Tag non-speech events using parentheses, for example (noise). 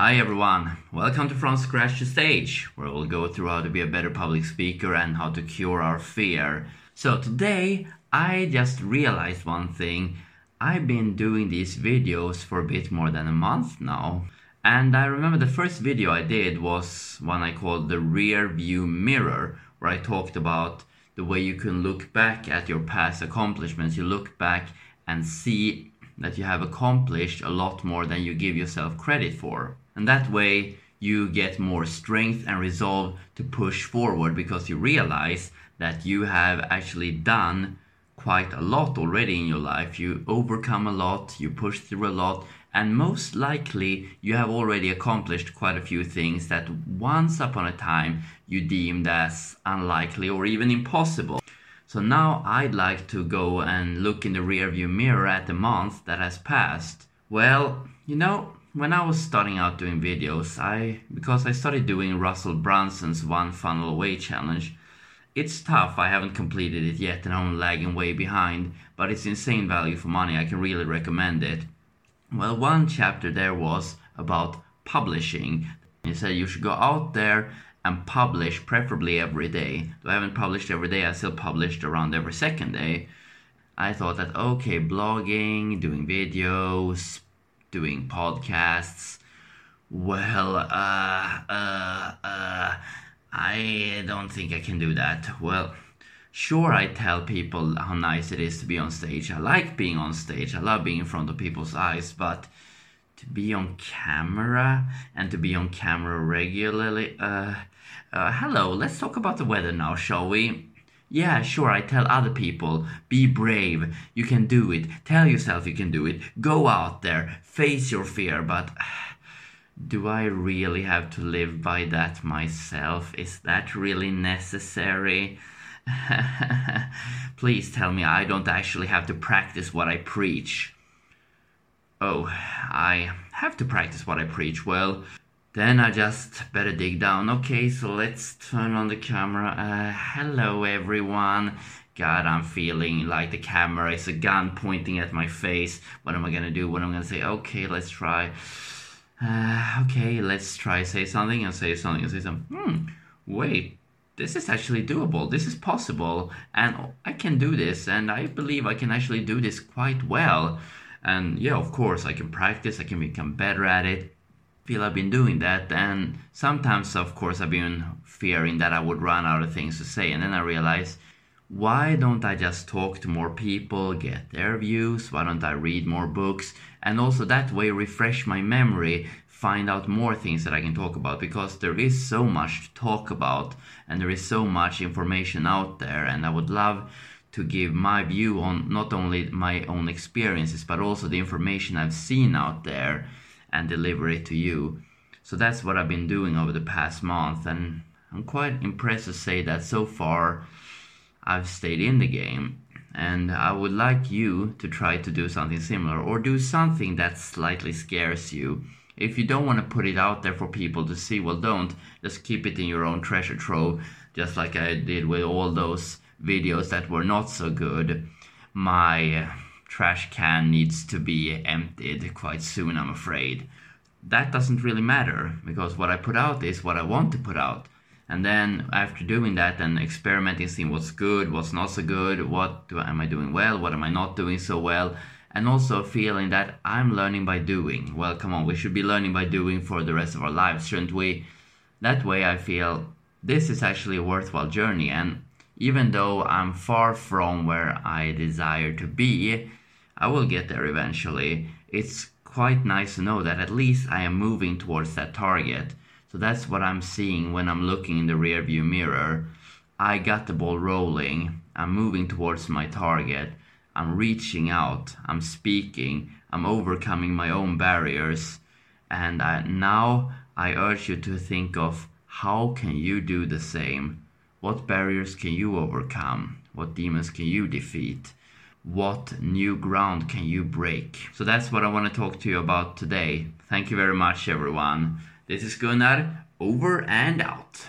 Hi everyone, welcome to From Scratch to Stage, where we'll go through how to be a better public speaker and how to cure our fear. So today, I just realized one thing. I've been doing these videos for a bit more than a month now. And I remember the first video I did was one I called the rear view mirror, where I talked about the way you can look back at your past accomplishments. You look back and see that you have accomplished a lot more than you give yourself credit for. And that way you get more strength and resolve to push forward because you realize that you have actually done quite a lot already in your life. You overcome a lot, you push through a lot, and most likely you have already accomplished quite a few things that once upon a time you deemed as unlikely or even impossible. So now I'd like to go and look in the rearview mirror at the month that has passed. Well, you know, when I was starting out doing videos, I because I started doing Russell Brunson's One Funnel Away challenge. It's tough, I haven't completed it yet and I'm lagging way behind, but it's insane value for money, I can really recommend it. Well, one chapter there was about publishing. He said you should go out there and publish, preferably every day. Though I haven't published every day, I still published around every second day. I thought that okay, blogging, doing videos, doing podcasts. Well, uh, uh, uh, I don't think I can do that. Well, sure, I tell people how nice it is to be on stage. I like being on stage, I love being in front of people's eyes, but to be on camera and to be on camera regularly, uh, uh, hello, let's talk about the weather now, shall we? Yeah, sure, I tell other people, be brave, you can do it, tell yourself you can do it, go out there, face your fear, but (sighs) do I really have to live by that myself? Is that really necessary? (laughs) Please tell me I don't actually have to practice what I preach. Oh, I have to practice what I preach. Well, then I just better dig down. Okay, so let's turn on the camera. Uh, hello, everyone. God, I'm feeling like the camera is a gun pointing at my face. What am I gonna do? What am I gonna say? Okay, let's try. Uh, okay, let's try say something and say something and say something. Hmm, wait, this is actually doable. This is possible, and I can do this, and I believe I can actually do this quite well. And yeah, of course, I can practice. I can become better at it feel I've been doing that. And sometimes, of course, I've been fearing that I would run out of things to say. And then I realized, why don't I just talk to more people, get their views? Why don't I read more books? And also that way refresh my memory, find out more things that I can talk about because there is so much to talk about and there is so much information out there. And I would love to give my view on not only my own experiences but also the information I've seen out there and deliver it to you. So that's what I've been doing over the past month, and I'm quite impressed to say that so far I've stayed in the game. And I would like you to try to do something similar or do something that slightly scares you. If you don't want to put it out there for people to see, well, don't. Just keep it in your own treasure trove, just like I did with all those videos that were not so good. My trash can needs to be emptied quite soon, I'm afraid. That doesn't really matter because what I put out is what I want to put out. And then after doing that and experimenting, seeing what's good, what's not so good, what do, am I doing well, what am I not doing so well, and also feeling that I'm learning by doing. Well, come on, we should be learning by doing for the rest of our lives, shouldn't we? That way I feel this is actually a worthwhile journey and even though I'm far from where I desire to be, I will get there eventually. It's quite nice to know that at least I am moving towards that target. So that's what I'm seeing when I'm looking in the rearview mirror. I got the ball rolling. I'm moving towards my target. I'm reaching out. I'm speaking. I'm overcoming my own barriers. And I, now I urge you to think of how can you do the same? What barriers can you overcome? What demons can you defeat? what new ground can you break? So that's what I want to talk to you about today. Thank you very much, everyone. This is Gunnar, over and out.